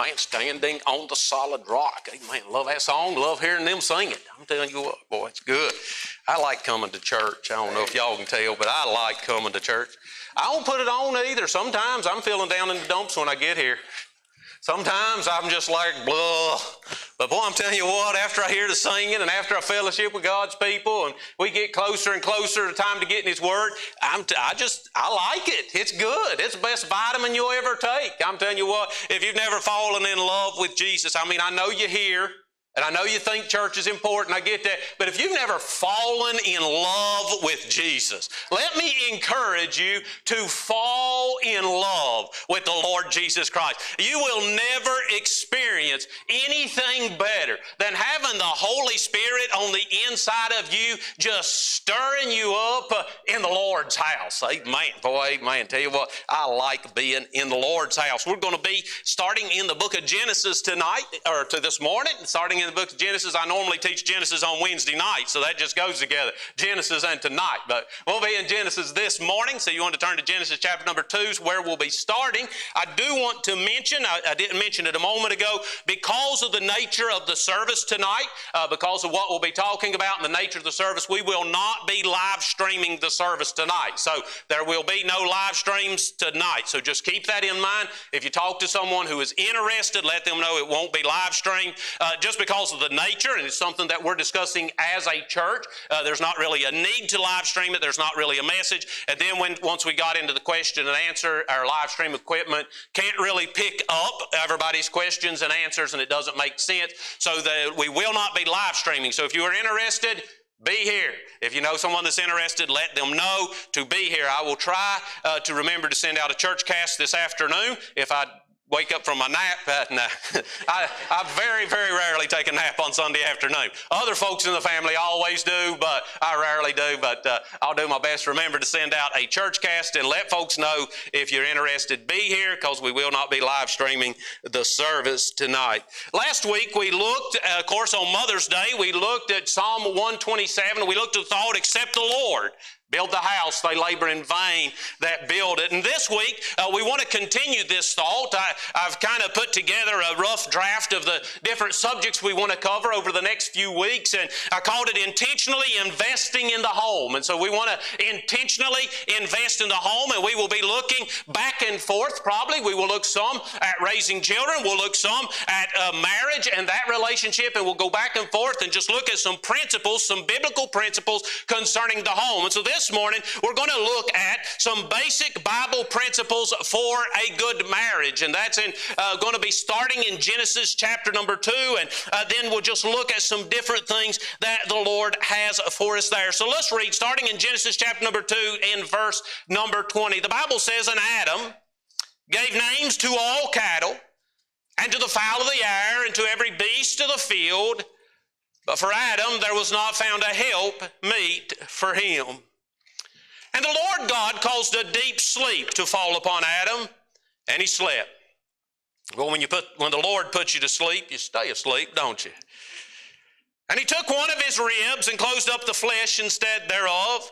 Amen. Standing on the solid rock. Amen. Love that song. Love hearing them sing it. I'm telling you what, boy, it's good. I like coming to church. I don't know if y'all can tell, but I like coming to church. I don't put it on either. Sometimes I'm feeling down in the dumps when I get here. Sometimes I'm just like, blah. But boy, I'm telling you what, after I hear the singing and after I fellowship with God's people and we get closer and closer to time to get in His Word, I'm t- I just, I like it. It's good. It's the best vitamin you'll ever take. I'm telling you what, if you've never fallen in love with Jesus, I mean, I know you're here. And I know you think church is important, I get that. But if you've never fallen in love with Jesus, let me encourage you to fall in love with the Lord Jesus Christ. You will never experience anything better than having the Holy Spirit on the inside of you, just stirring you up in the Lord's house. Amen. Boy, amen. Tell you what, I like being in the Lord's house. We're going to be starting in the book of Genesis tonight, or to this morning, starting in the book of Genesis. I normally teach Genesis on Wednesday night, so that just goes together. Genesis and tonight. But we'll be in Genesis this morning, so you want to turn to Genesis chapter number two, is where we'll be starting. I do want to mention, I, I didn't mention it a moment ago, because of the nature of the service tonight, uh, because of what we'll be talking about and the nature of the service, we will not be live streaming the service tonight. So there will be no live streams tonight. So just keep that in mind. If you talk to someone who is interested, let them know it won't be live streamed. Uh, just because of the nature, and it's something that we're discussing as a church. Uh, there's not really a need to live stream it. There's not really a message. And then when once we got into the question and answer, our live stream equipment can't really pick up everybody's questions and answers, and it doesn't make sense. So that we will not be live streaming. So if you are interested, be here. If you know someone that's interested, let them know to be here. I will try uh, to remember to send out a church cast this afternoon. If I wake up from my nap. Uh, no. I, I very, very rarely take a nap on Sunday afternoon. Other folks in the family always do, but I rarely do. But uh, I'll do my best. Remember to send out a church cast and let folks know if you're interested. Be here because we will not be live streaming the service tonight. Last week we looked, uh, of course, on Mother's Day, we looked at Psalm 127. We looked at the thought, except the Lord Build the house, they labor in vain that build it. And this week, uh, we want to continue this thought. I, have kind of put together a rough draft of the different subjects we want to cover over the next few weeks, and I called it intentionally investing in the home. And so we want to intentionally invest in the home, and we will be looking back and forth probably. We will look some at raising children, we'll look some at uh, marriage and that relationship, and we'll go back and forth and just look at some principles, some biblical principles concerning the home. And so this this morning, we're going to look at some basic Bible principles for a good marriage. And that's in, uh, going to be starting in Genesis chapter number two. And uh, then we'll just look at some different things that the Lord has for us there. So let's read, starting in Genesis chapter number two, in verse number 20. The Bible says, And Adam gave names to all cattle, and to the fowl of the air, and to every beast of the field. But for Adam there was not found a help meet for him. And the Lord God caused a deep sleep to fall upon Adam, and he slept. Well, when you put when the Lord puts you to sleep, you stay asleep, don't you? And he took one of his ribs and closed up the flesh instead thereof.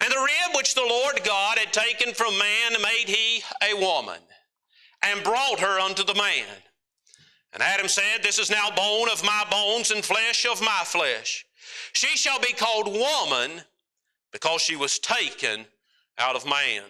And the rib which the Lord God had taken from man made he a woman, and brought her unto the man. And Adam said, This is now bone of my bones and flesh of my flesh. She shall be called woman because she was taken out of man.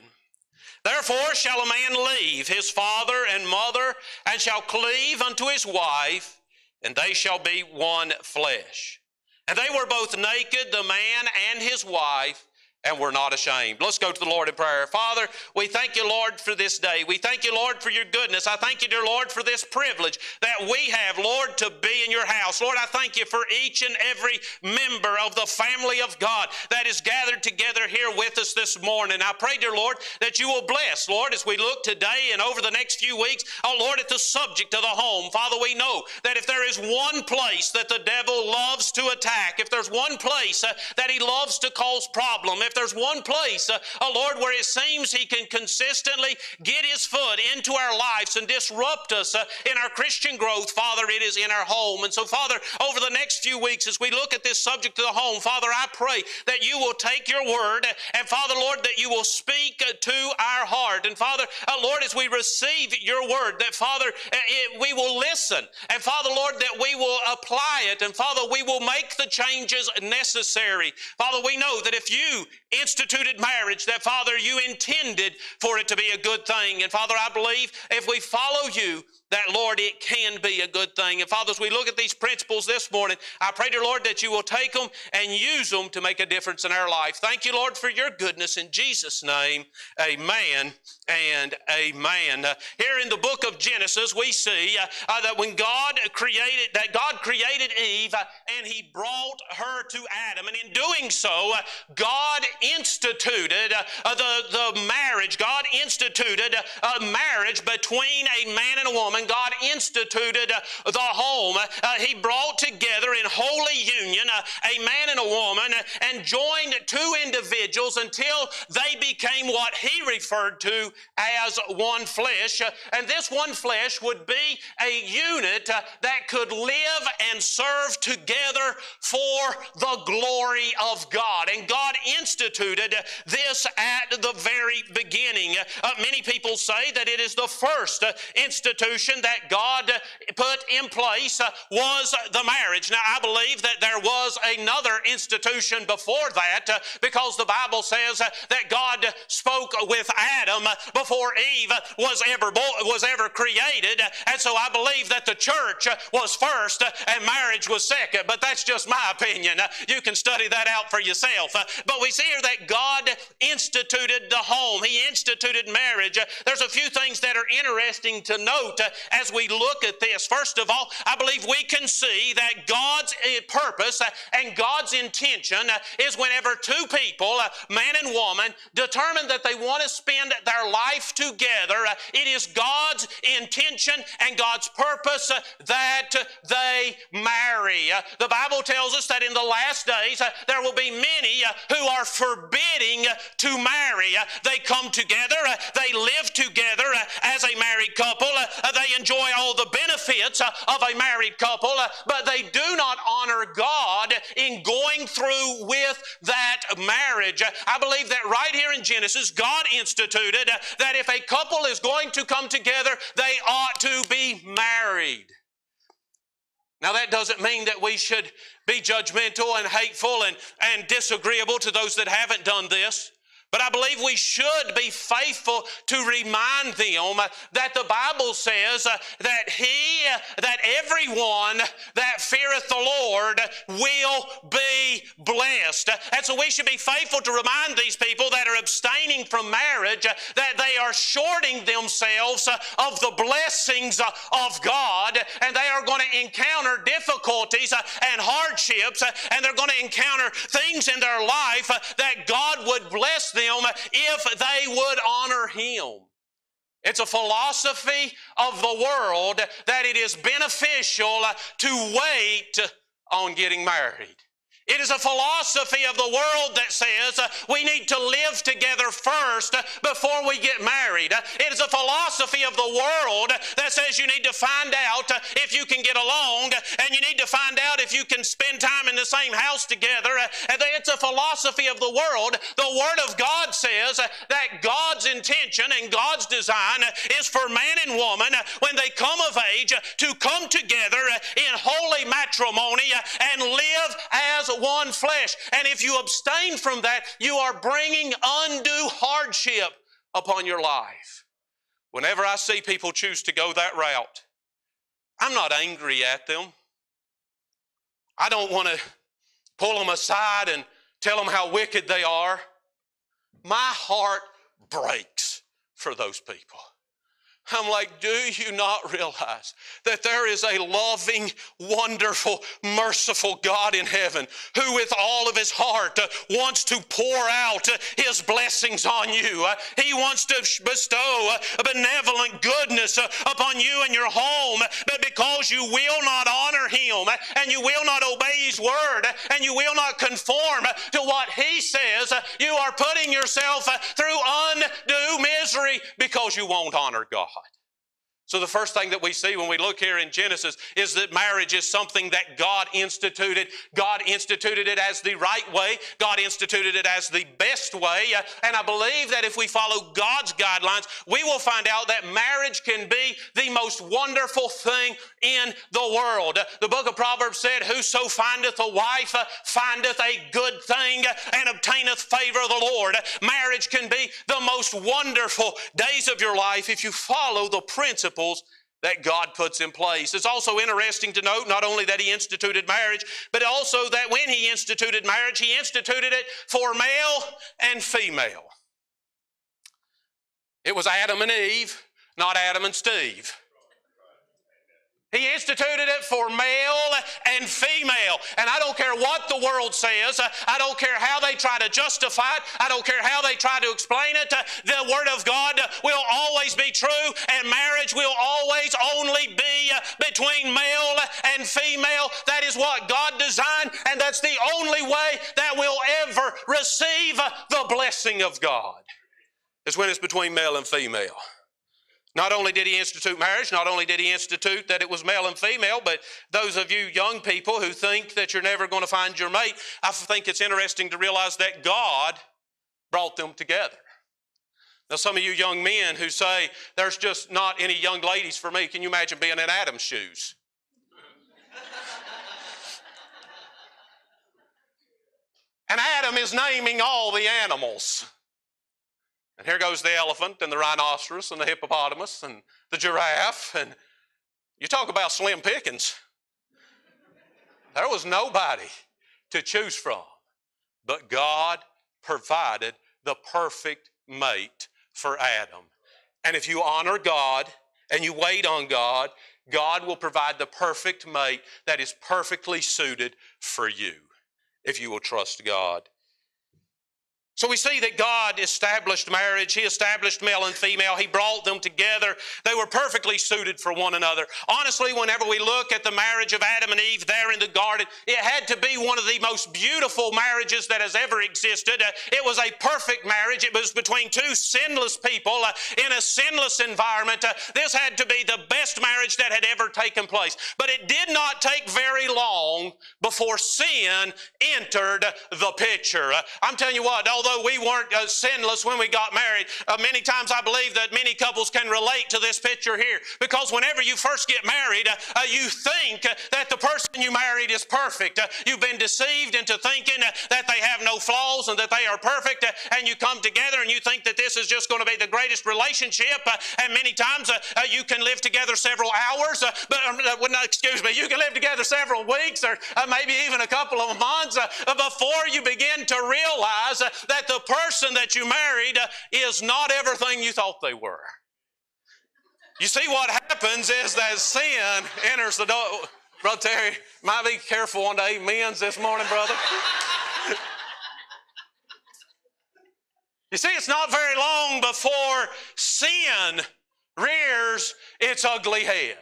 Therefore shall a man leave his father and mother, and shall cleave unto his wife, and they shall be one flesh. And they were both naked, the man and his wife, and we're not ashamed. Let's go to the Lord in prayer. Father, we thank you, Lord, for this day. We thank you, Lord, for your goodness. I thank you, dear Lord, for this privilege that we have, Lord, to be in your house. Lord, I thank you for each and every member of the family of God that is gathered together here with us this morning. I pray, dear Lord, that you will bless, Lord, as we look today and over the next few weeks, oh Lord, at the subject of the home. Father, we know that if there is one place that the devil loves to attack, if there's one place uh, that he loves to cause problem, if there's one place, uh, Lord, where it seems He can consistently get His foot into our lives and disrupt us uh, in our Christian growth, Father, it is in our home. And so, Father, over the next few weeks, as we look at this subject of the home, Father, I pray that you will take your word and, Father, Lord, that you will speak uh, to our heart. And, Father, uh, Lord, as we receive your word, that, Father, uh, it, we will listen. And, Father, Lord, that we will apply it. And, Father, we will make the changes necessary. Father, we know that if you instituted marriage, that, Father, you intended for it to be a good thing. And, Father, I believe if we follow you, that, Lord, it can be a good thing. And fathers, we look at these principles this morning, I pray, dear Lord, that you will take them and use them to make a difference in our life. Thank you, Lord, for your goodness. In Jesus' name, amen and amen. Uh, here in the book of Genesis, we see uh, uh, that when God created, that God created Eve uh, and he brought her to Adam. And in doing so, uh, God instituted uh, the, the marriage. God instituted a marriage between a man and a woman God instituted uh, the home. Uh, he brought together in holy union uh, a man and a woman and joined two individuals until they became what he referred to as one flesh. And this one flesh would be a unit that could live and serve together for the glory of God. And God instituted this at the very beginning. Many people say that it is the first institution institution that God put in place uh, was the marriage. Now, I believe that there was another institution before that uh, because the Bible says uh, that God spoke with Adam before Eve was ever was ever created, and so I believe that the church was first and marriage was second. But that's just my opinion. You can study that out for yourself. But we see here that God instituted the home. He instituted marriage. There's a few things that are interesting to note as we look at this. First of all, I believe we can see that God's eh, purpose eh, and God's intention eh, is whenever two people, eh, man and woman, determine that they want to spend their life together, eh, it is God's intention and God's purpose eh, that they marry. The Bible tells us that in the last days there will be many who are forbidding to marry. They come together, they live together as a married couple, they enjoy all the benefits uh, of a married couple, uh, but they do not honor God in going through with that marriage. I believe that right here in Genesis, God instituted uh, that if a couple is going to come together, they ought to be married. Now, that doesn't mean that we should be judgmental and hateful and, and disagreeable to those that haven't done this. But I believe we should be faithful to remind them that the Bible says uh, that He, uh, that everyone that feareth the Lord will be blessed. And so we should be faithful to remind these people that are abstaining from marriage uh, that they are shorting themselves of the blessings of God and they are going to encounter difficulties and hardships and they're going to encounter things in their life that God would bless them them if they would honor Him. It's a philosophy of the world that it is beneficial to wait on getting married. It is a philosophy of the world that says uh, we need to live together first uh, before we get married. Uh, it is a philosophy of the world that says you need to find out uh, if you can get along and you need to find out if you can spend time in the same house together. Uh, it's a philosophy of the world. The Word of God says uh, that God's intention and God's design is for man and woman when they come of age to come together in holy matrimony and live as one flesh. And if you abstain from that, you are bringing undue hardship upon your life. Whenever I see people choose to go that route, I'm not angry at them. I don't want to pull them aside and tell them how wicked they are. My heart breaks for those people. I'm like, do you not realize that there is a loving, wonderful, merciful God in heaven who, with all of his heart, uh, wants to pour out uh, his blessings on you? Uh, he wants to bestow uh, a benevolent goodness uh, upon you and your home, uh, but because you will not honor him and you will not obey his word and you will not conform to what he says, you are putting yourself through undue misery because you won't honor God. So, the first thing that we see when we look here in Genesis is that marriage is something that God instituted. God instituted it as the right way, God instituted it as the best way. Uh, and I believe that if we follow God's guidelines, we will find out that marriage can be the most wonderful thing in the world. Uh, the book of Proverbs said, Whoso findeth a wife uh, findeth a good thing and obtaineth favor of the Lord. Marriage can be the most wonderful days of your life if you follow the principle principles that God puts in place. It's also interesting to note not only that He instituted marriage, but also that when He instituted marriage, He instituted it for male and female. It was Adam and Eve, not Adam and Steve. He instituted it for male and female. And I don't care what the world says. I don't care how they try to justify it. I don't care how they try to explain it. The Word of God will always be true, and marriage will always only be between male and female. That is what God designed, and that's the only way that we'll ever receive the blessing of God, is when it's between male and female. Not only did he institute marriage, not only did he institute that it was male and female, but those of you young people who think that you're never going to find your mate, I think it's interesting to realize that God brought them together. Now, some of you young men who say, there's just not any young ladies for me, can you imagine being in Adam's shoes? and Adam is naming all the animals. And here goes the elephant and the rhinoceros and the hippopotamus and the giraffe. And you talk about slim pickings. There was nobody to choose from, but God provided the perfect mate for Adam. And if you honor God and you wait on God, God will provide the perfect mate that is perfectly suited for you if you will trust God. So we see that God established marriage. He established male and female. He brought them together. They were perfectly suited for one another. Honestly, whenever we look at the marriage of Adam and Eve there in the garden, it had to be one of the most beautiful marriages that has ever existed. Uh, it was a perfect marriage. It was between two sinless people uh, in a sinless environment. Uh, this had to be the best marriage that had ever taken place. But it did not take very long before sin entered the picture. I'm telling you what, although we weren't uh, sinless when we got married, uh, many times I believe that many couples can relate to this picture here. Because whenever you first get married, uh, uh you think uh, that the person you married is perfect. Uh, you've been deceived into thinking that they have no flaws and that they are perfect, and you come together and you think that this is just going to be the greatest relationship. and many times you can live together several hours, but um, no, excuse me, you can live together several weeks or maybe even a couple of months before you begin to realize that that the person that you married uh, is not everything you thought they were. You see, what happens is that sin enters the door. Brother Terry, might be careful on the amens this morning, brother. you see, it's not very long before sin rears its ugly head.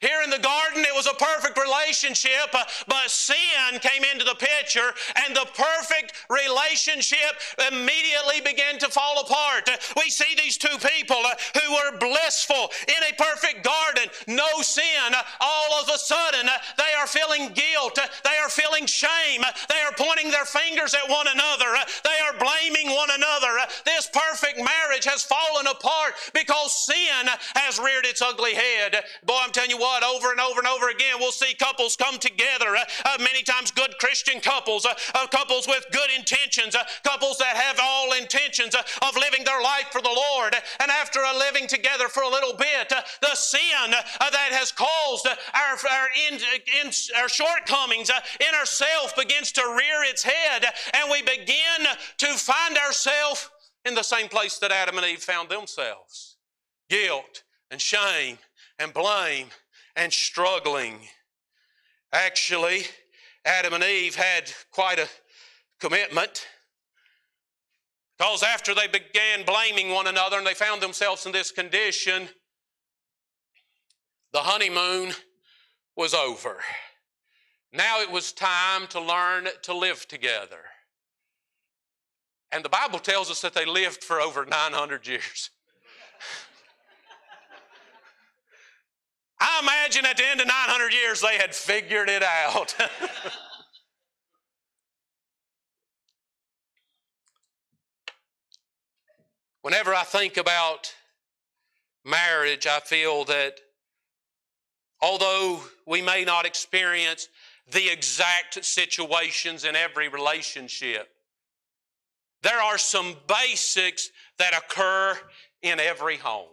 Here in the garden, it was a perfect relationship, uh, but sin came into the picture, and the perfect relationship immediately began to fall apart. We see these two people uh, who were blissful in a perfect garden, no sin. All of a sudden, uh, they are feeling guilt, they are feeling shame, they are pointing their fingers at one another, they are blaming one another. This perfect marriage has fallen apart because sin has reared its ugly head. Boy, I'm telling you what what? Over and over and over again, we'll see couples come together, uh, uh, many times good Christian couples, uh, uh couples with good intentions, uh, couples that have all intentions uh, of living their life for the Lord. And after a living together for a little bit, the sin that has caused our, our, in, in, our shortcomings in ourselves begins to rear its head, and we begin to find ourselves in the same place that Adam and Eve found themselves guilt and shame and blame and struggling. Actually, Adam and Eve had quite a commitment. Because after they began blaming one another and they found themselves in this condition, the honeymoon was over. Now it was time to learn to live together. And the Bible tells us that they lived for over 900 years. I imagine at the end of 900 years they had figured it out. Whenever I think about marriage, I feel that although we may not experience the exact situations in every relationship, there are some basics that occur in every home.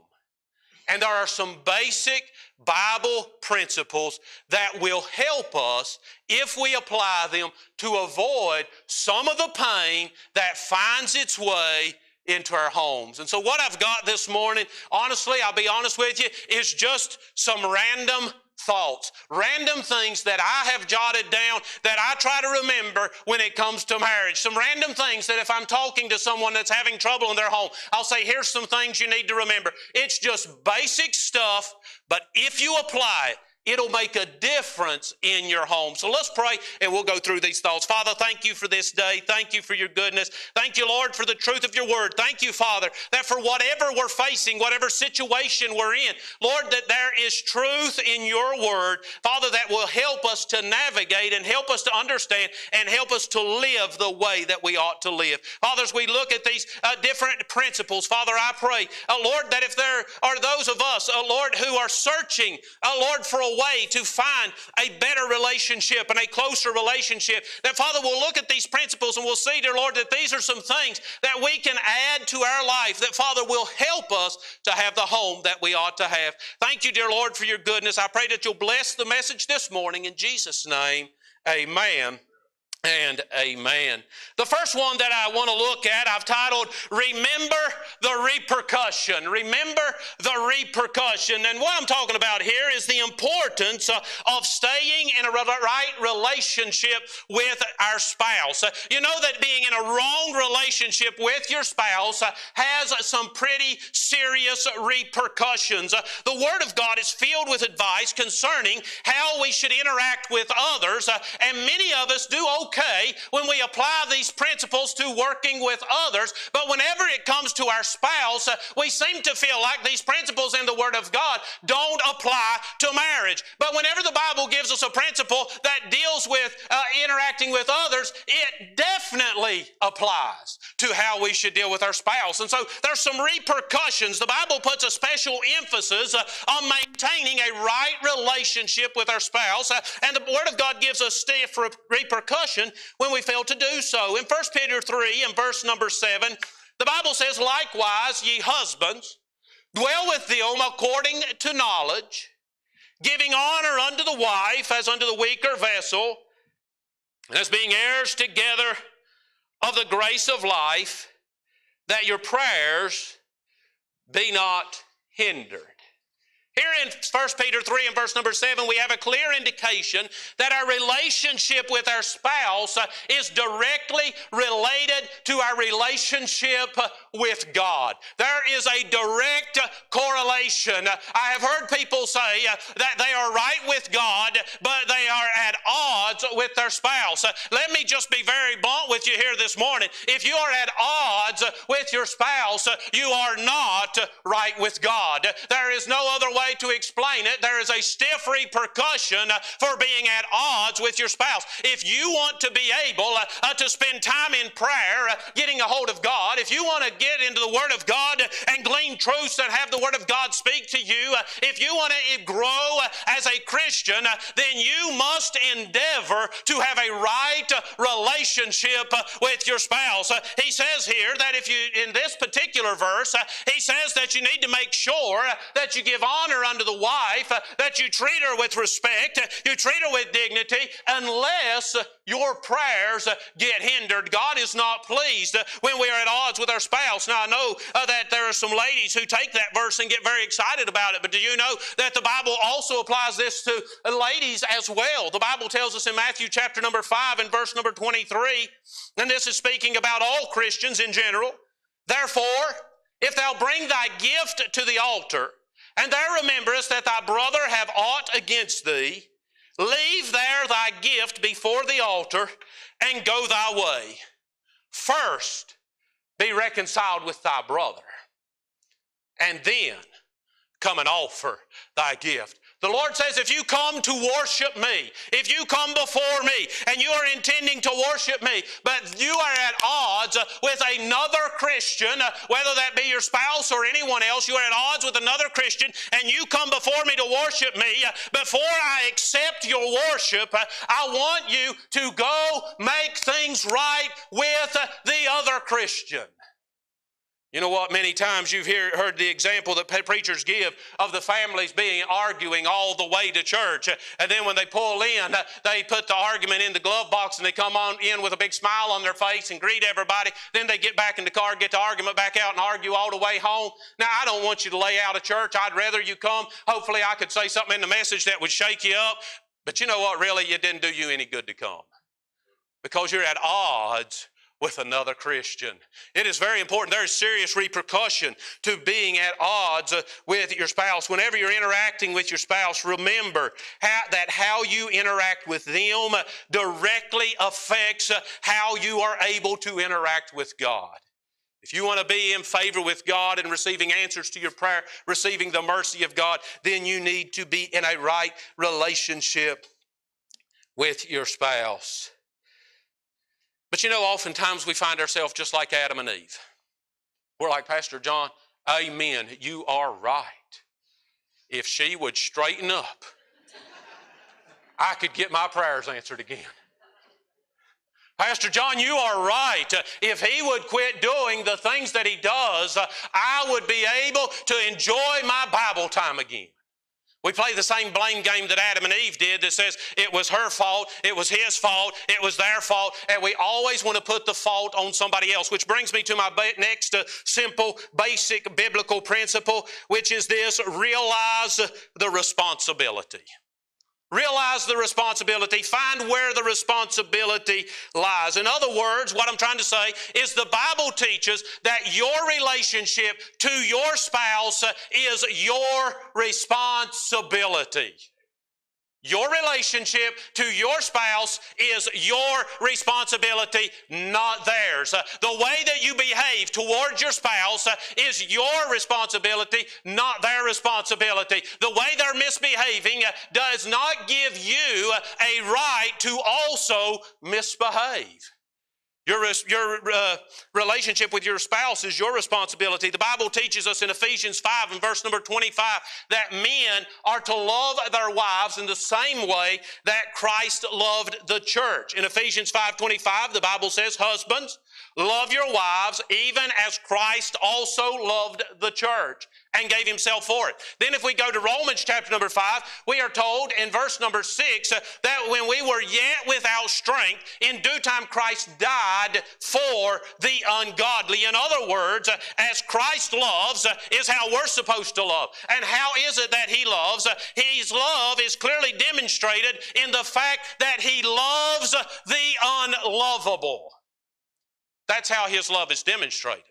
And there are some basic Bible principles that will help us, if we apply them, to avoid some of the pain that finds its way into our homes. And so, what I've got this morning, honestly, I'll be honest with you, is just some random thoughts, random things that I have jotted down that I try to remember when it comes to marriage. Some random things that if I'm talking to someone that's having trouble in their home, I'll say, here's some things you need to remember. It's just basic stuff, but if you apply it, It'll make a difference in your home. So let's pray and we'll go through these thoughts. Father, thank you for this day. Thank you for your goodness. Thank you, Lord, for the truth of your word. Thank you, Father, that for whatever we're facing, whatever situation we're in, Lord, that there is truth in your word, Father, that will help us to navigate and help us to understand and help us to live the way that we ought to live. Father, as we look at these uh, different principles, Father, I pray, uh, Lord, that if there are those of us, uh, Lord, who are searching, uh, Lord, for a way to find a better relationship and a closer relationship. That, Father, we'll look at these principles and we'll see, dear Lord, that these are some things that we can add to our life that, Father, will help us to have the home that we ought to have. Thank you, dear Lord, for your goodness. I pray that you'll bless the message this morning in Jesus' name. Amen and amen. The first one that I want to look at, I've titled Remember the Repercussion. Remember the repercussion. And what I'm talking about here is the importance uh, of staying in a right relationship with our spouse. Uh, you know that being in a wrong relationship with your spouse uh, has some pretty serious repercussions. The Word of God is filled with advice concerning how we should interact with others, and many of us do okay okay when we apply these principles to working with others, but whenever it comes to our spouse, uh, we seem to feel like these principles in the Word of God don't apply to marriage. But whenever the Bible gives us a principle that deals with uh, interacting with others, it definitely applies to how we should deal with our spouse. And so there's some repercussions. The Bible puts a special emphasis uh, on maintaining a right relationship with our spouse, uh, and the Word of God gives us stiff repercussions when we fail to do so. In 1 Peter 3 and verse number 7, the Bible says, Likewise, ye husbands, dwell with them according to knowledge, giving honor unto the wife as unto the weaker vessel, as being heirs together of the grace of life, that your prayers be not hindered. Here in 1 Peter 3 and verse number 7, we have a clear indication that our relationship with our spouse uh, is directly related to our relationship uh, with God. There is a direct uh, correlation. I have heard people say that they are right with God, but they are at odds with their spouse. Let me just be very blunt with you here this morning. If you are at odds with your spouse, you are not right with God. There is no other way way to explain it. There is a stiff repercussion for being at odds with your spouse. If you want to be able uh, to spend time in prayer, uh, getting a hold of God, if you want to get into the Word of God and glean truths and have the Word of God speak to you, uh, if you want to grow uh, as a Christian, uh, then you must endeavor to have a right uh, relationship with your spouse. He says here that if you, in this particular verse, he says that you need to make sure that you give honor unto the wife, uh, that you treat her with respect, uh, you treat her with dignity, unless your prayers uh, get hindered. God is not pleased when we are at odds with our spouse. Now, I know uh, that there are some ladies who take that verse and get very excited about it, but do you know that the Bible also applies this to ladies as well? The Bible tells us in Matthew chapter number 5 and verse number 23, and this is speaking about all Christians in general. Therefore, if thou bring thy gift to the altar, and there rememberest that thy brother have aught against thee, Leave there thy gift before the altar and go thy way. First, be reconciled with thy brother, and then come and offer thy gift. The Lord says, if you come to worship me, if you come before me and you are intending to worship me, but you are at odds with another Christian, whether that be your spouse or anyone else, you are at odds with another Christian and you come before me to worship me, before I accept your worship, I want you to go make things right with the other Christian. You know what? Many times you've hear, heard the example that preachers give of the families being arguing all the way to church. And then when they pull in, they put the argument in the glove box and they come on in with a big smile on their face and greet everybody. Then they get back in the car, get the argument back out, and argue all the way home. Now, I don't want you to lay out of church. I'd rather you come. Hopefully, I could say something in the message that would shake you up. But you know what? Really, it didn't do you any good to come because you're at odds with another Christian. It is very important. There is serious repercussion to being at odds uh, with your spouse. Whenever you're interacting with your spouse, remember how, that how you interact with them directly affects uh, how you are able to interact with God. If you want to be in favor with God and receiving answers to your prayer, receiving the mercy of God, then you need to be in a right relationship with your spouse. But you know, oftentimes we find ourselves just like Adam and Eve. We're like Pastor John, Amen. You are right. If she would straighten up, I could get my prayers answered again. Pastor John, you are right. If he would quit doing the things that he does, I would be able to enjoy my Bible time again. We play the same blame game that Adam and Eve did that says it was her fault, it was his fault, it was their fault, and we always want to put the fault on somebody else, which brings me to my next uh, simple, basic biblical principle, which is this realize the responsibility. Realize the responsibility. Find where the responsibility lies. In other words, what I'm trying to say is the Bible teaches that your relationship to your spouse is your responsibility. Your relationship to your spouse is your responsibility, not theirs. Uh, the way that you behave towards your spouse uh, is your responsibility, not their responsibility. The way they're misbehaving uh, does not give you a right to also misbehave. Your, your uh, relationship with your spouse is your responsibility. The Bible teaches us in Ephesians 5 and verse number 25 that men are to love their wives in the same way that Christ loved the church. In Ephesians 5:25, the Bible says, Husbands, love your wives even as Christ also loved the church and gave himself for it. Then, if we go to Romans chapter number five, we are told in verse number six uh, that when we were yet without strength, in due time Christ died for the ungodly. In other words, uh, as Christ loves uh, is how we're supposed to love. And how is it that he loves? His love is clearly demonstrated in the fact that he loves the unlovable. That's how his love is demonstrated.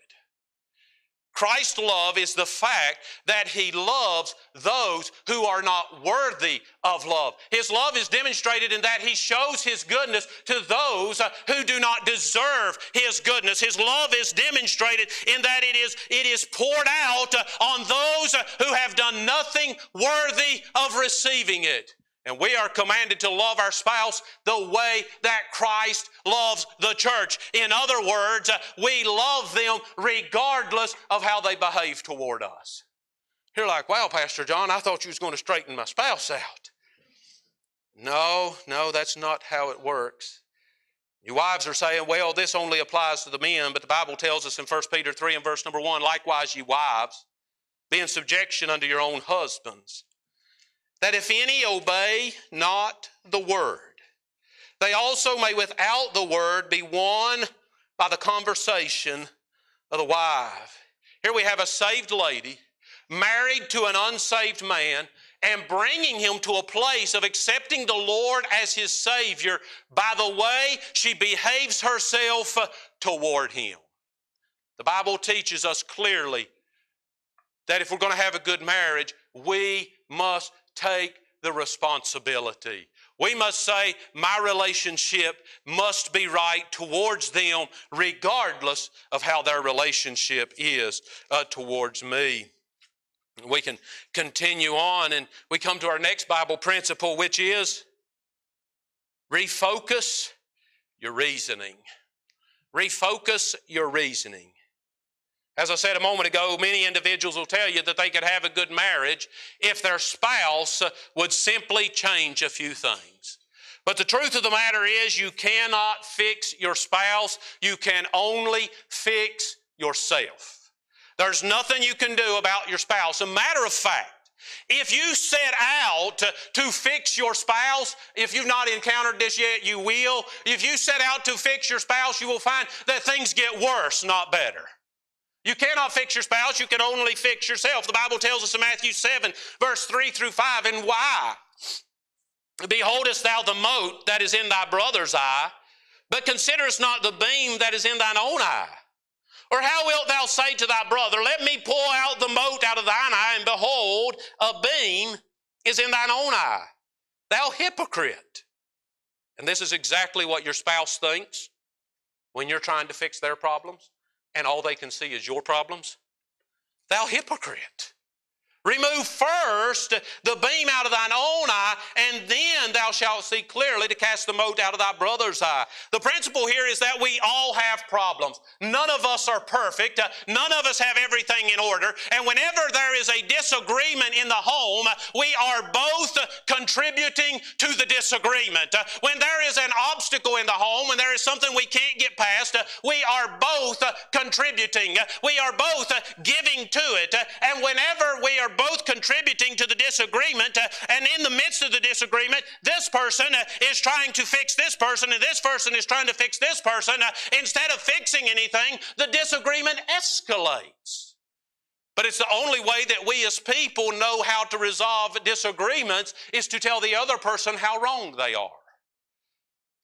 Christ's love is the fact that He loves those who are not worthy of love. His love is demonstrated in that He shows His goodness to those uh, who do not deserve His goodness. His love is demonstrated in that it is, it is poured out uh, on those uh, who have done nothing worthy of receiving it. And we are commanded to love our spouse the way that Christ loves the church. In other words, uh, we love them regardless of how they behave toward us. You're like, wow, Pastor John, I thought you was going to straighten my spouse out. No, no, that's not how it works. You wives are saying, well, this only applies to the men, but the Bible tells us in 1 Peter 3 and verse number 1 likewise, ye wives, be in subjection unto your own husbands, that if any obey not the word, they also may without the word be won by the conversation of the wife. Here we have a saved lady married to an unsaved man and bringing him to a place of accepting the Lord as his Savior by the way she behaves herself toward him. The Bible teaches us clearly that if we're going to have a good marriage, we must take the responsibility. We must say, my relationship must be right towards them, regardless of how their relationship is uh, towards me. We can continue on and we come to our next Bible principle, which is refocus your reasoning. Refocus your reasoning. As I said a moment ago, many individuals will tell you that they could have a good marriage if their spouse would simply change a few things. But the truth of the matter is, you cannot fix your spouse, you can only fix yourself. There's nothing you can do about your spouse. A matter of fact, if you set out to, fix your spouse, if you've not encountered this yet, you will. If you set out to fix your spouse, you will find that things get worse, not better. You cannot fix your spouse, you can only fix yourself. The Bible tells us in Matthew 7, verse 3 through 5, and why? Beholdest thou the mote that is in thy brother's eye, but considerest not the beam that is in thine own eye? Or how wilt thou say to thy brother, Let me pull out the mote out of thine eye, and behold, a beam is in thine own eye? Thou hypocrite. And this is exactly what your spouse thinks when you're trying to fix their problems, and all they can see is your problems. Thou hypocrite. Remove first the beam out of thine own eye, and then thou shalt see clearly to cast the mote out of thy brother's eye. The principle here is that we all have problems. None of us are perfect. Uh, none of us have everything in order. And whenever there is a disagreement in the home, we are both contributing to the disagreement. Uh, when there is an obstacle in the home, when there is something we can't get past, uh, we are both contributing. We are both giving to it. And whenever we are both contributing to the disagreement, uh, and in the midst of the disagreement, this person uh, is trying to fix this person, and this person is trying to fix this person. Uh, instead of fixing anything, the disagreement escalates. But it's the only way that we as people know how to resolve disagreements is to tell the other person how wrong they are.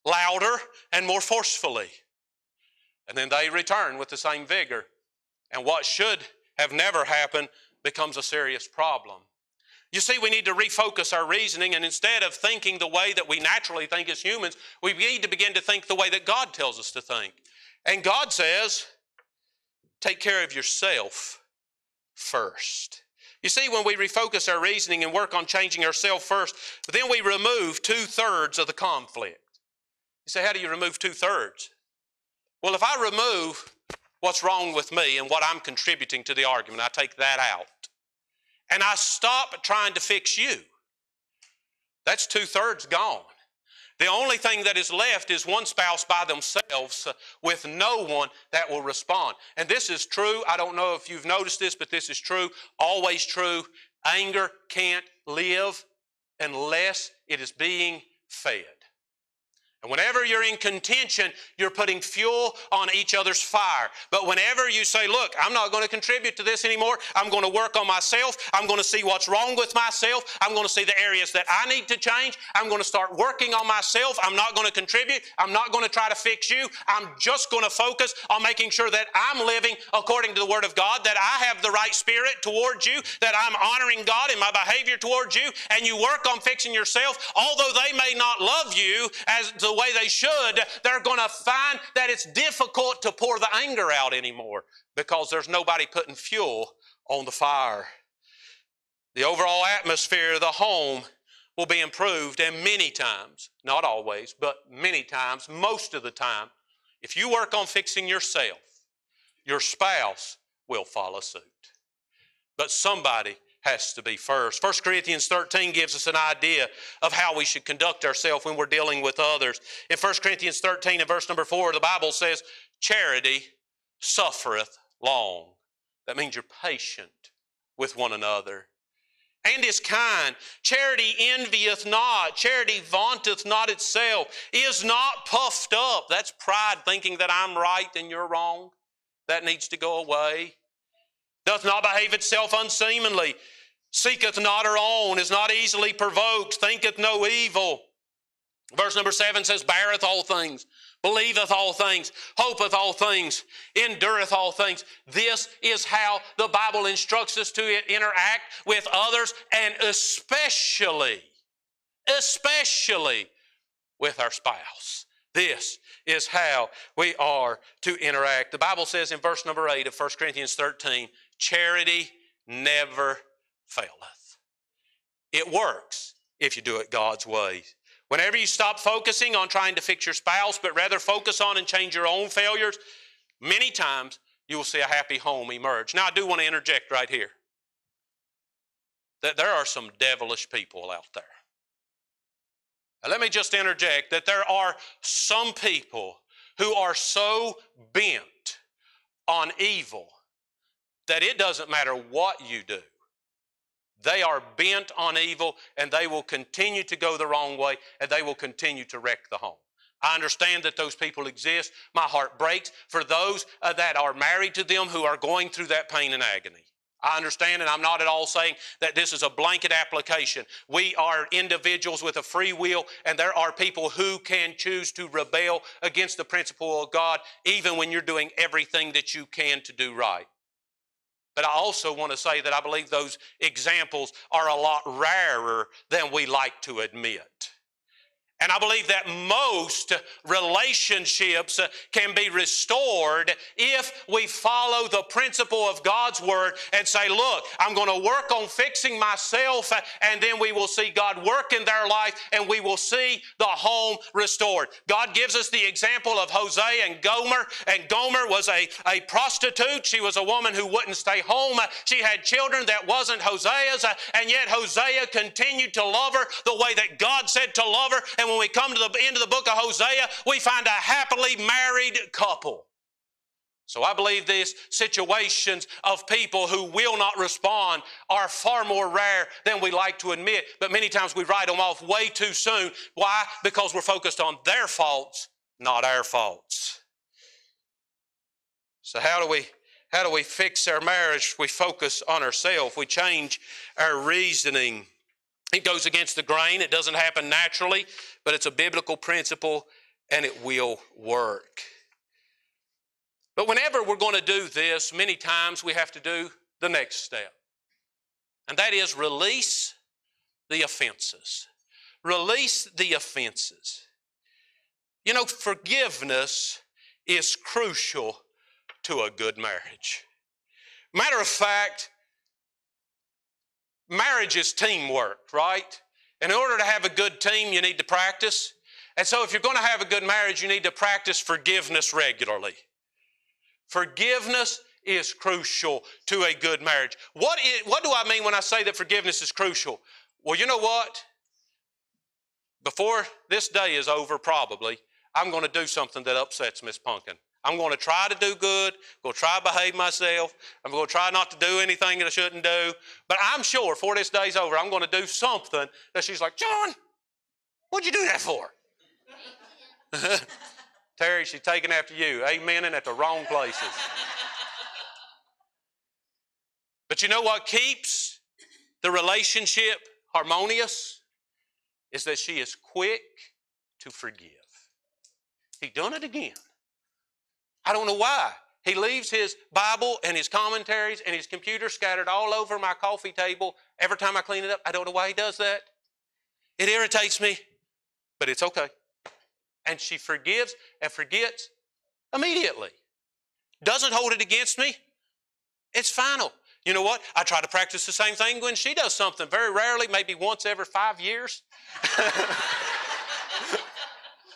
Louder and more forcefully. And then they return with the same vigor. And what should have never happened becomes a serious problem. You see, we need to refocus our reasoning, and instead of thinking the way that we naturally think as humans, we need to begin to think the way that God tells us to think. And God says, take care of yourself first. You see, when we refocus our reasoning and work on changing ourselves first, then we remove two thirds of the conflict. You say, how do you remove two thirds? Well, if I remove what's wrong with me and what I'm contributing to the argument. I take that out. And I stop trying to fix you. That's two thirds gone. The only thing that is left is one spouse by themselves with no one that will respond. And this is true. I don't know if you've noticed this, but this is true. Always true. Anger can't live unless it is being fed. And whenever you're in contention, you're putting fuel on each other's fire. But whenever you say, Look, I'm not going to contribute to this anymore, I'm going to work on myself, I'm going to see what's wrong with myself, I'm going to see the areas that I need to change, I'm going to start working on myself, I'm not going to contribute, I'm not going to try to fix you, I'm just going to focus on making sure that I'm living according to the Word of God, that I have the right spirit towards you, that I'm honoring God in my behavior towards you, and you work on fixing yourself, although they may not love you as the the way they should, they're going to find that it's difficult to pour the anger out anymore because there's nobody putting fuel on the fire. The overall atmosphere of the home will be improved, and many times, not always, but many times, most of the time, if you work on fixing yourself, your spouse will follow suit. But somebody has to be first. 1 Corinthians 13 gives us an idea of how we should conduct ourselves when we're dealing with others. In 1 Corinthians 13 and verse number 4, the Bible says, Charity suffereth long. That means you're patient with one another. And is kind. Charity envieth not. Charity vaunteth not itself. Is not puffed up. That's pride, thinking that I'm right and you're wrong. That needs to go away doth not behave itself unseemly, seeketh not her own, is not easily provoked, thinketh no evil. Verse number seven says, beareth all things, believeth all things, hopeth all things, endureth all things. This is how the Bible instructs us to interact with others and especially, especially with our spouse. This is how we are to interact. The Bible says in verse number 8 of 1 Corinthians 13, charity never faileth. It works if you do it God's way. Whenever you stop focusing on trying to fix your spouse, but rather focus on and change your own failures, many times you will see a happy home emerge. Now, I do want to interject right here that there are some devilish people out there. Now, let me just interject that there are some people who are so bent on evil that it doesn't matter what you do. They are bent on evil and they will continue to go the wrong way and they will continue to wreck the home. I understand that those people exist. My heart breaks for those uh, that are married to them who are going through that pain and agony. I understand, and I'm not at all saying that this is a blanket application. We are individuals with a free will, and there are people who can choose to rebel against the principle of God, even when you're doing everything that you can to do right. But I also want to say that I believe those examples are a lot rarer than we like to admit. And I believe that most relationships can be restored if we follow the principle of God's Word and say, Look, I'm going to work on fixing myself, and then we will see God work in their life and we will see the home restored. God gives us the example of Hosea and Gomer, and Gomer was a, a prostitute. She was a woman who wouldn't stay home. She had children that wasn't Hosea's, and yet Hosea continued to love her the way that God said to love her. And when we come to the end of the book of Hosea, we find a happily married couple. So I believe these situations of people who will not respond are far more rare than we like to admit, but many times we write them off way too soon. Why? Because we're focused on their faults, not our faults. So how do we how do we fix our marriage? We focus on ourselves. We change our reasoning. It goes against the grain. It doesn't happen naturally, but it's a biblical principle and it will work. But whenever we're going to do this, many times we have to do the next step. And that is release the offenses. Release the offenses. You know, forgiveness is crucial to a good marriage. Matter of fact, marriage is teamwork, right? In order to have a good team, you need to practice. And so, if you're going to have a good marriage, you need to practice forgiveness regularly. Forgiveness is crucial to a good marriage. What, is, what do I mean when I say that forgiveness is crucial? Well, you know what? Before this day is over, probably, I'm going to do something that upsets Miss Punkin. I'm going to try to do good. I'm going to try to behave myself. I'm going to try not to do anything that I shouldn't do. But I'm sure before this day's over, I'm going to do something that she's like, John, what'd you do that for? Terry, she's taking after you. Amen, and at the wrong places. but you know what keeps the relationship harmonious? Is that she is quick to forgive. He done it again. I don't know why. He leaves his Bible and his commentaries and his computer scattered all over my coffee table every time I clean it up. I don't know why he does that. It irritates me, but it's okay. And she forgives and forgets immediately. Doesn't hold it against me. It's final. You know what? I try to practice the same thing when she does something. Very rarely, maybe once every five years.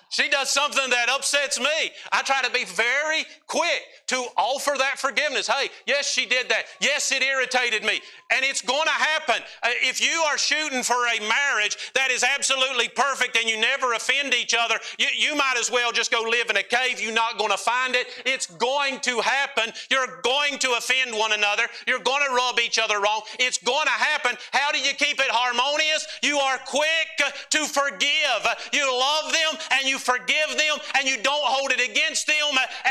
she does something that upsets me. I try to be very quick to offer that forgiveness. Hey, yes, she did that. Yes, it irritated me. And it's going to happen. Uh, if you are shooting for a marriage that is absolutely perfect and you never offend each other, you, you might as well just go live in a cave. You're not going to find it. It's going to happen. You're going to offend one another. You're going to rub each other wrong. It's going to happen. How do you keep it harmonious? You are quick to forgive. You love them and you forgive them and you don't hold it against them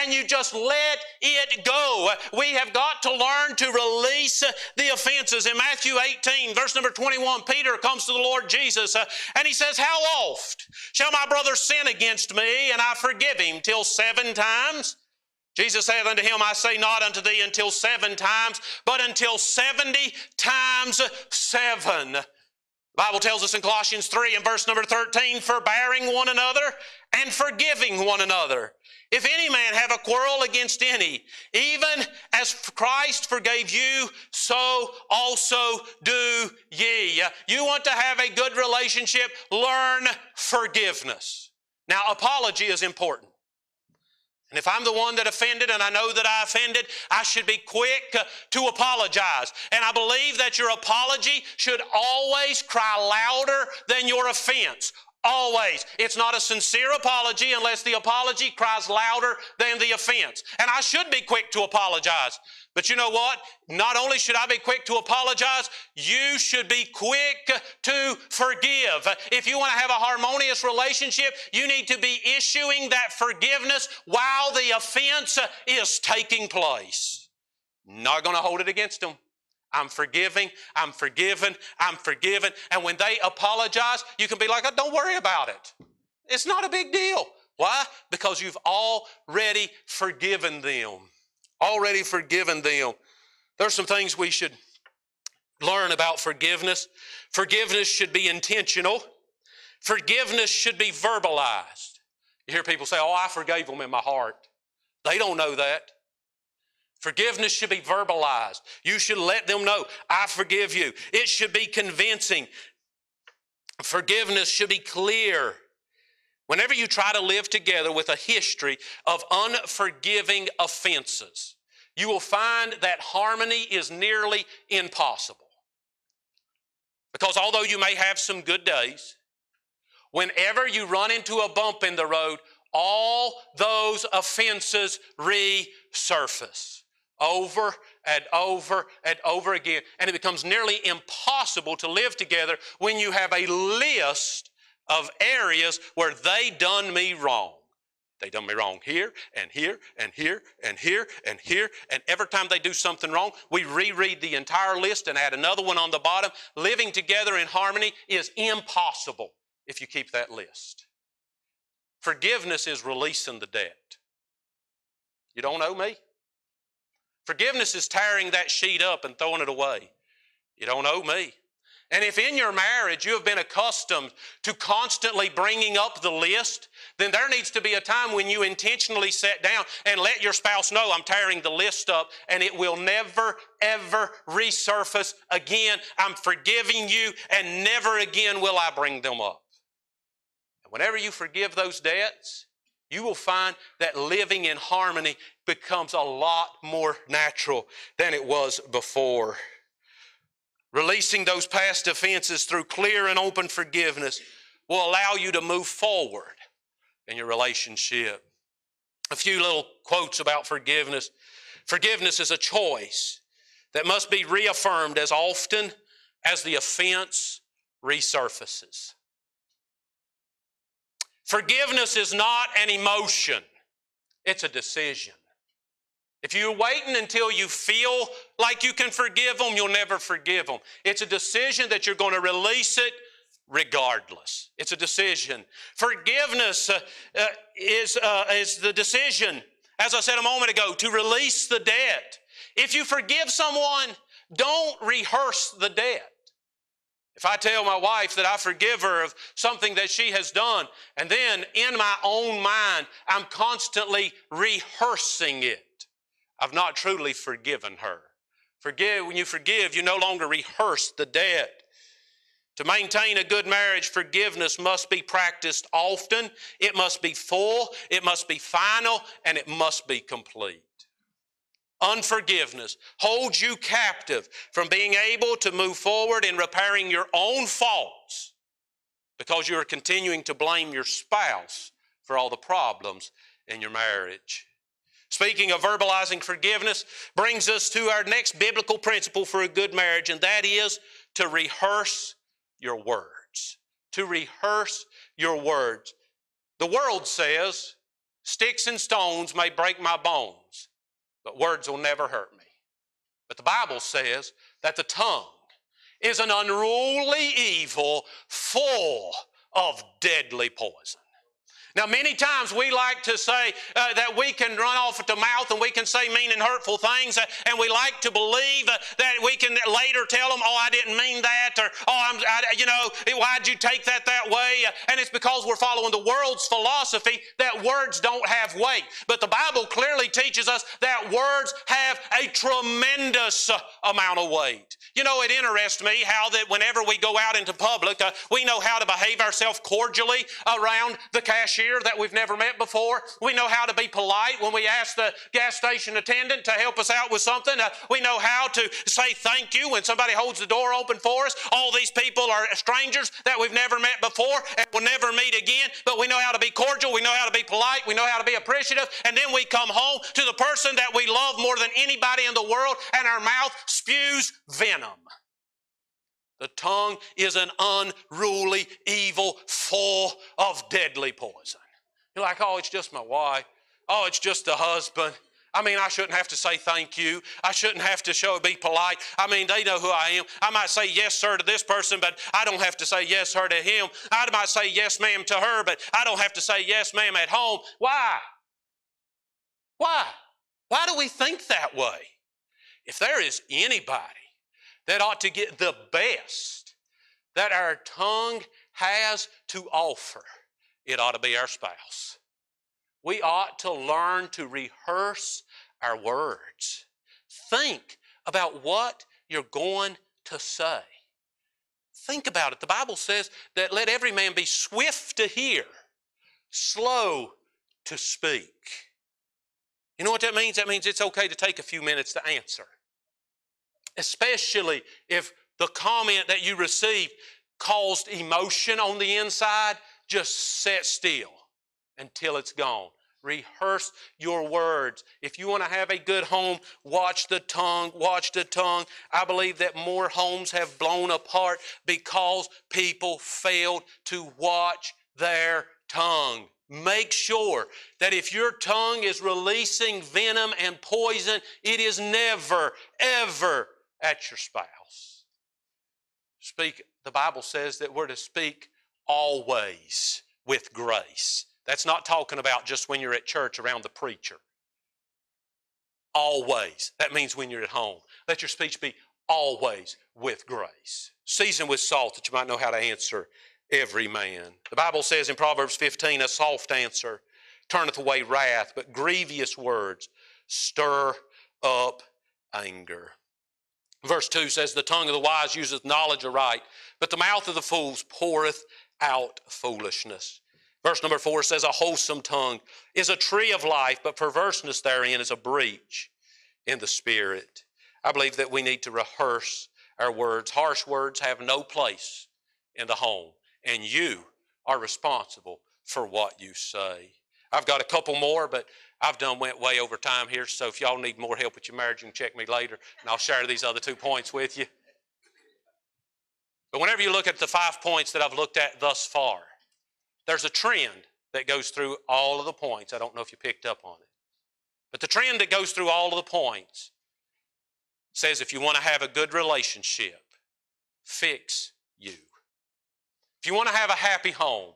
and you just let it go. We have got to learn to release the offenses. In Matthew 18, verse number 21, Peter comes to the Lord Jesus uh, and he says, How oft shall my brother sin against me and I forgive him? Till seven times? Jesus saith unto him, I say not unto thee until seven times, but until seventy times seven. The Bible tells us in Colossians 3 and verse number 13, forbearing one another and forgiving one another. If any man have a quarrel against any, even as Christ forgave you, so also do ye. You want to have a good relationship, learn forgiveness. Now, apology is important. And if I'm the one that offended and I know that I offended, I should be quick to apologize. And I believe that your apology should always cry louder than your offense. Always. It's not a sincere apology unless the apology cries louder than the offense. And I should be quick to apologize. But you know what? Not only should I be quick to apologize, you should be quick to forgive. If you want to have a harmonious relationship, you need to be issuing that forgiveness while the offense is taking place. Not going to hold it against them. I'm forgiving, I'm forgiven, I'm forgiven. And when they apologize, you can be like, oh, don't worry about it. It's not a big deal. Why? Because you've already forgiven them. Already forgiven them. There's some things we should learn about forgiveness. Forgiveness should be intentional. Forgiveness should be verbalized. You hear people say, Oh, I forgave them in my heart. They don't know that. Forgiveness should be verbalized. You should let them know, I forgive you. It should be convincing. Forgiveness should be clear. Whenever you try to live together with a history of unforgiving offenses, you will find that harmony is nearly impossible. Because although you may have some good days, whenever you run into a bump in the road, all those offenses resurface over and over and over again. And it becomes nearly impossible to live together when you have a list of areas where they done me wrong. They done me wrong here and here and here and here and here. And every time they do something wrong, we reread the entire list and add another one on the bottom. Living together in harmony is impossible if you keep that list. Forgiveness is releasing the debt. You don't owe me? Forgiveness is tearing that sheet up and throwing it away. You don't owe me. And if in your marriage you have been accustomed to constantly bringing up the list, then there needs to be a time when you intentionally sit down and let your spouse know I'm tearing the list up and it will never, ever resurface again. I'm forgiving you and never again will I bring them up. And whenever you forgive those debts, you will find that living in harmony becomes a lot more natural than it was before. Releasing those past offenses through clear and open forgiveness will allow you to move forward in your relationship. A few little quotes about forgiveness. Forgiveness is a choice that must be reaffirmed as often as the offense resurfaces. Forgiveness is not an emotion, it's a decision. If you're waiting until you feel like you can forgive them, you'll never forgive them. It's a decision that you're going to release it regardless. It's a decision. Forgiveness uh, uh, is, uh, is the decision, as I said a moment ago, to release the debt. If you forgive someone, don't rehearse the debt. If I tell my wife that I forgive her of something that she has done, and then in my own mind, I'm constantly rehearsing it, I've not truly forgiven her. Forgive, when you forgive, you no longer rehearse the debt. To maintain a good marriage, forgiveness must be practiced often, it must be full, it must be final, and it must be complete. Unforgiveness holds you captive from being able to move forward in repairing your own faults because you are continuing to blame your spouse for all the problems in your marriage. Speaking of verbalizing forgiveness brings us to our next biblical principle for a good marriage, and that is to rehearse your words. To rehearse your words. The world says, Sticks and stones may break my bones, but words will never hurt me. But the Bible says that the tongue is an unruly evil full of deadly poison. Now, many times we like to say uh, that we can run off at the mouth and we can say mean and hurtful things, uh, and we like to believe uh, that we can later tell them, "Oh, I didn't mean that," or "Oh, I'm, I, you know, why'd you take that that way?" Uh, and it's because we're following the world's philosophy that words don't have weight. But the Bible clearly teaches us that words have a tremendous uh, amount of weight. You know, it interests me how that whenever we go out into public, uh, we know how to behave ourselves cordially around the cashier that we've never met before. We know how to be polite when we ask the gas station attendant to help us out with something. Uh, we know how to say thank you when somebody holds the door open for us. All these people are strangers that we've never met before and will never meet again, but we know how to be cordial, we know how to be polite, we know how to be appreciative, and then we come home to the person that we love more than anybody in the world, and our mouth spews venom. The tongue is an unruly evil full of deadly poison. You're like, oh, it's just my wife. Oh, it's just the husband. I mean, I shouldn't have to say thank you. I shouldn't have to show be polite. I mean, they know who I am. I might say yes, sir, to this person, but I don't have to say yes, sir, to him. I might say yes, ma'am, to her, but I don't have to say yes, ma'am, at home. Why? Why? Why do we think that way? If there is anybody that ought to get the best that our tongue has to offer, it ought to be our spouse. We ought to learn to rehearse our words. Think about what you're going to say. Think about it. The Bible says that let every man be swift to hear, slow to speak. You know what that means? That means it's okay to take a few minutes to answer especially if the comment that you received caused emotion on the inside, just sit still until it's gone. Rehearse your words. If you want to have a good home, watch the tongue, watch the tongue. I believe that more homes have blown apart because people failed to watch their tongue. Make sure that if your tongue is releasing venom and poison, it is never, ever at your spouse. Speak, the Bible says that we're to speak always with grace. That's not talking about just when you're at church around the preacher. Always. That means when you're at home. Let your speech be always with grace. Seasoned with salt that you might know how to answer every man. The Bible says in Proverbs 15, a soft answer turneth away wrath, but grievous words stir up anger. Verse 2 says, The tongue of the wise useth knowledge aright, but the mouth of the fools poureth out foolishness. Verse number 4 says, A wholesome tongue is a tree of life, but perverseness therein is a breach in the spirit. I believe that we need to rehearse our words. Harsh words have no place in the home, and you are responsible for what you say. I've got a couple more, but I've done went way over time here, so if y'all need more help with your marriage, you can check me later, and I'll share these other two points with you. But whenever you look at the five points that I've looked at thus far, there's a trend that goes through all of the points. I don't know if you picked up on it. But the trend that goes through all of the points says if you want to have a good relationship, fix you. If you want to have a happy home,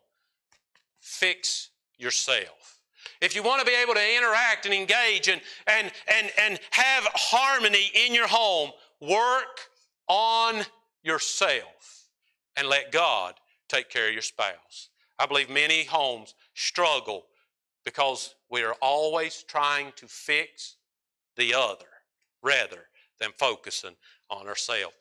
fix yourself. If you want to be able to interact and engage and, and, and, and have harmony in your home, work on yourself and let God take care of your spouse. I believe many homes struggle because we are always trying to fix the other rather than focusing on ourselves.